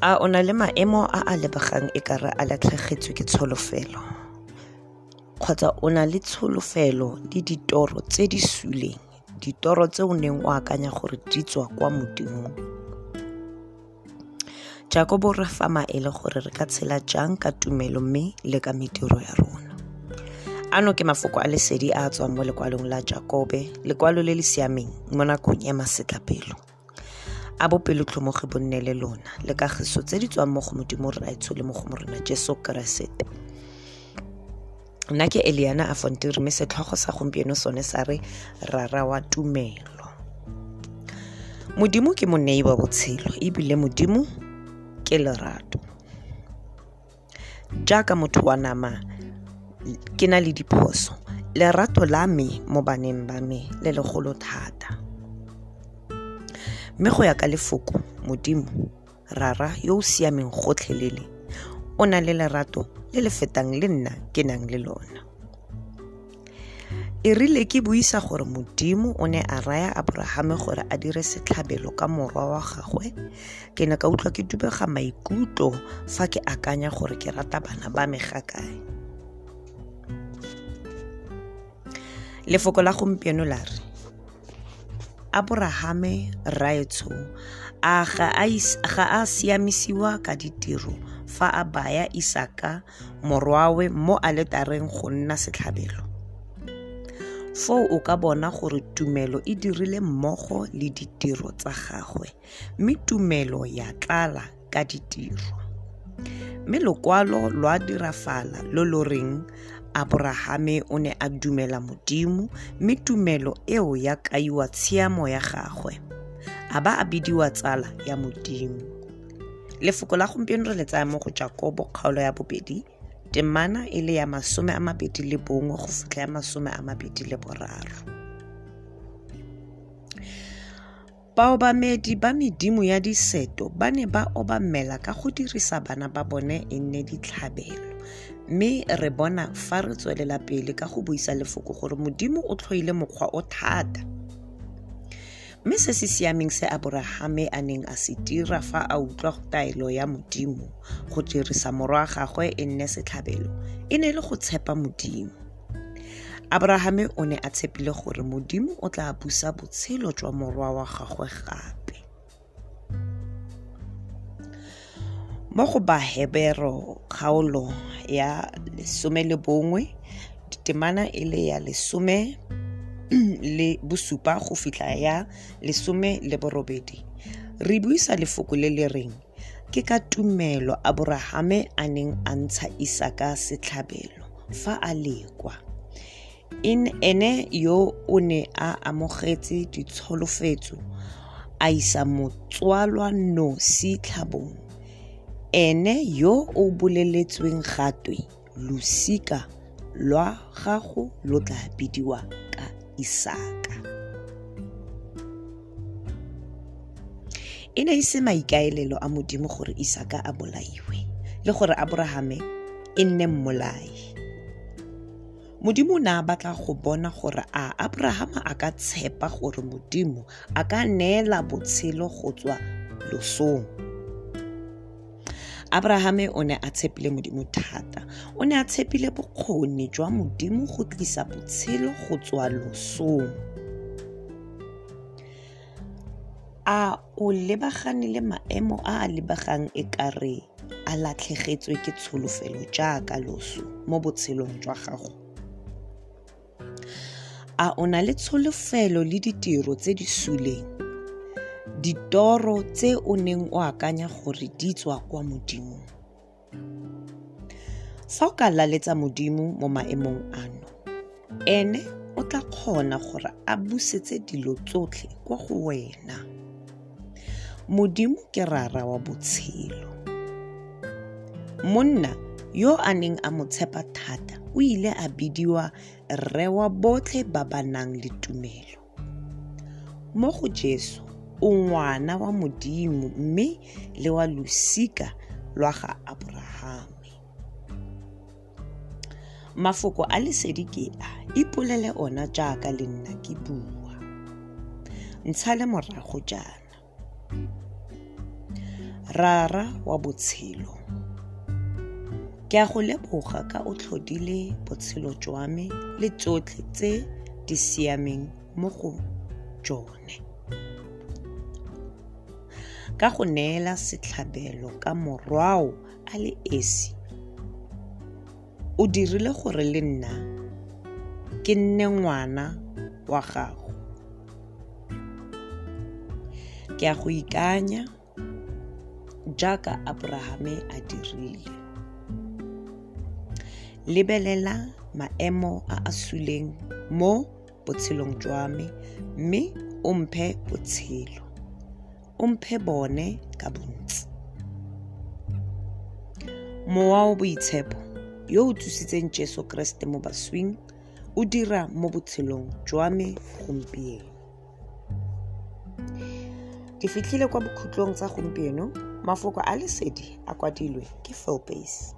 a o na le maemo a a lebegang e kare a latlhegetswe ke tsholofelo kgotsa o na le tsholofelo le ditoro tse di suleng ditoro tse o neng o akanya gore di tswa kwa modimong jakobo re fa maele gore re ka tshela jang ka tumelo mme le ka mediro ya rona. Ano ke mafoko a lesedi a a tswang mo lekwalong la jakobe lekwalo le le siameng mo nakong ya masetlapelo a bopelotlhomogi bo nne le lona le kagiso tse di tswang mo go modimo raetsho le mo go morena jesu keresete. Nna ke eliana afonte mme setlhogo sa gompieno sone sa re rara wa tumelo. Modimo ke monei wa botshelo ebile modimo ke lerato. Jaaka motho wa nama ke na le diphoso lerato la me mo baneng ba me le legolo thata mme go ya ka lefoko modimo rara yo o siameng gotlhelele o na le lerato le le fetang le nna ke nang le lona. E rile ke buisa gore modimo o ne a raya abrahame gore a dire setlhabelo ka morwa wa gagwe. Ke ne ka utlwa ke dubega maikutlo fa ke akanya gore ke rata bana ba me ga kae. Lefoko la gompieno la re abrahame raetsho a ga a siamisiwa ka ditiro fa a baya isaka morwawe mo aletareng go nna setlhabelo. Foo o ka bona gore tumelo e dirile mmogo le ditiro tsa gagwe mme tumelo ya tlala ka ditiro. Mme lokwalo lwa dirafala lo lo reng abrahame o ne a dumela modimo mme tumelo eo ya kaiwa tshiamo ya gagwe a ba a bidiwa tsala ya modimo. Lefoko la gompieno re le tsaya mo go jakobo kgaolo ya bobedi temana e le ya masome a mabedi le bongwe go fitlha ya masome a mabedi le boraro. Baobamedi ba medimo ya diseto ba ne ba obamela ka go dirisa bana ba bone e nne ditlhabelo mme re bona fa re tswelela pele ka go buisa lefoko gore modimo o tlhoile mokgwa o thata. Mme se se siameng se abrahame a neng a se dira fa a utlwa taelo ya modimo go dirisa morwa gagwe e nne setlhabelo e ne le go tshepa modimo. Abrahame o ne a tshepile gore modimo o tla busa botshelo jwa morwa wa gagwe gape mo go bahebero kgaolo ya lesome le bongwe temana e le ya lesome le bosupa go fitlha ya lesome le borobedi. Re buisa lefoko le le reng? Ke ka tumelo abrahame a neng a ntsha isaka setlhabelo fa a lekwa. Ene yo o ne a amogetse ditsholofetso a isa motswalwa nosi tlhabong ene yo o boleletsweng gatwe losika lwa gago lo tla bidiwa ka isaka. E ne e se maikaelelo a modimo gore isaka a bolaiwe le gore abrahame e nne mmolai. Modimo o ne a batla go bona gore a abrahama a ka tshepa gore modimo a ka neela botshelo go tswa losong abrahame o ne a tshepile modimo thata. O ne a tshepile bokgoni jwa modimo go tlisa botshelo go tswa losong. A o lebagane le maemo a a lebagang e kare a latlhegetswe ke tsholofelo jaaka loso mo botshelong jwa gago. A o na le tsholofelo le ditiro tse di suleng ditoro tse o neng o akanya gore di tswa kwa modimong fa o ka laletsa modimo mo maemong ano ene o tla kgona gore a busetse dilo tsotlhe kwa go wena. Modimo ke rara wa botshelo. Monna yo a neng a mo tshepa thata o ile a bidiwa rre wa botlhe ba ba nang le tumelo. Mo go jesu o ngwana wa modimo mme le wa losika lwa ga abrahame. Mafoko a lesedi ke a ipolele ona jaaka le nna ke bua. Ntsha le morago jaana. Rara wa botshelo. Ke a go leboga ka o tlhodile botshelo jwa me le tsotlhe tse di siameng mo go jone ka go neela setlhabelo ka morwao a le esi. O dirile gore le nna ke nne ngwana wa gago. Ke a go ikanya jaaka abrahame a dirile. Lebelela maemo a a suleng mo botshelong jwa me mme o mphe botshelo o mphe bone ka bontsi mowa wa boitshepo yo o thusitseng jesu kreste mo baswing o dira mo botshelong jwa me gompieno. Ke fitlhile kwa bokhutlong tsa gompieno mafoko a lesedi a kwadilwe ke philbase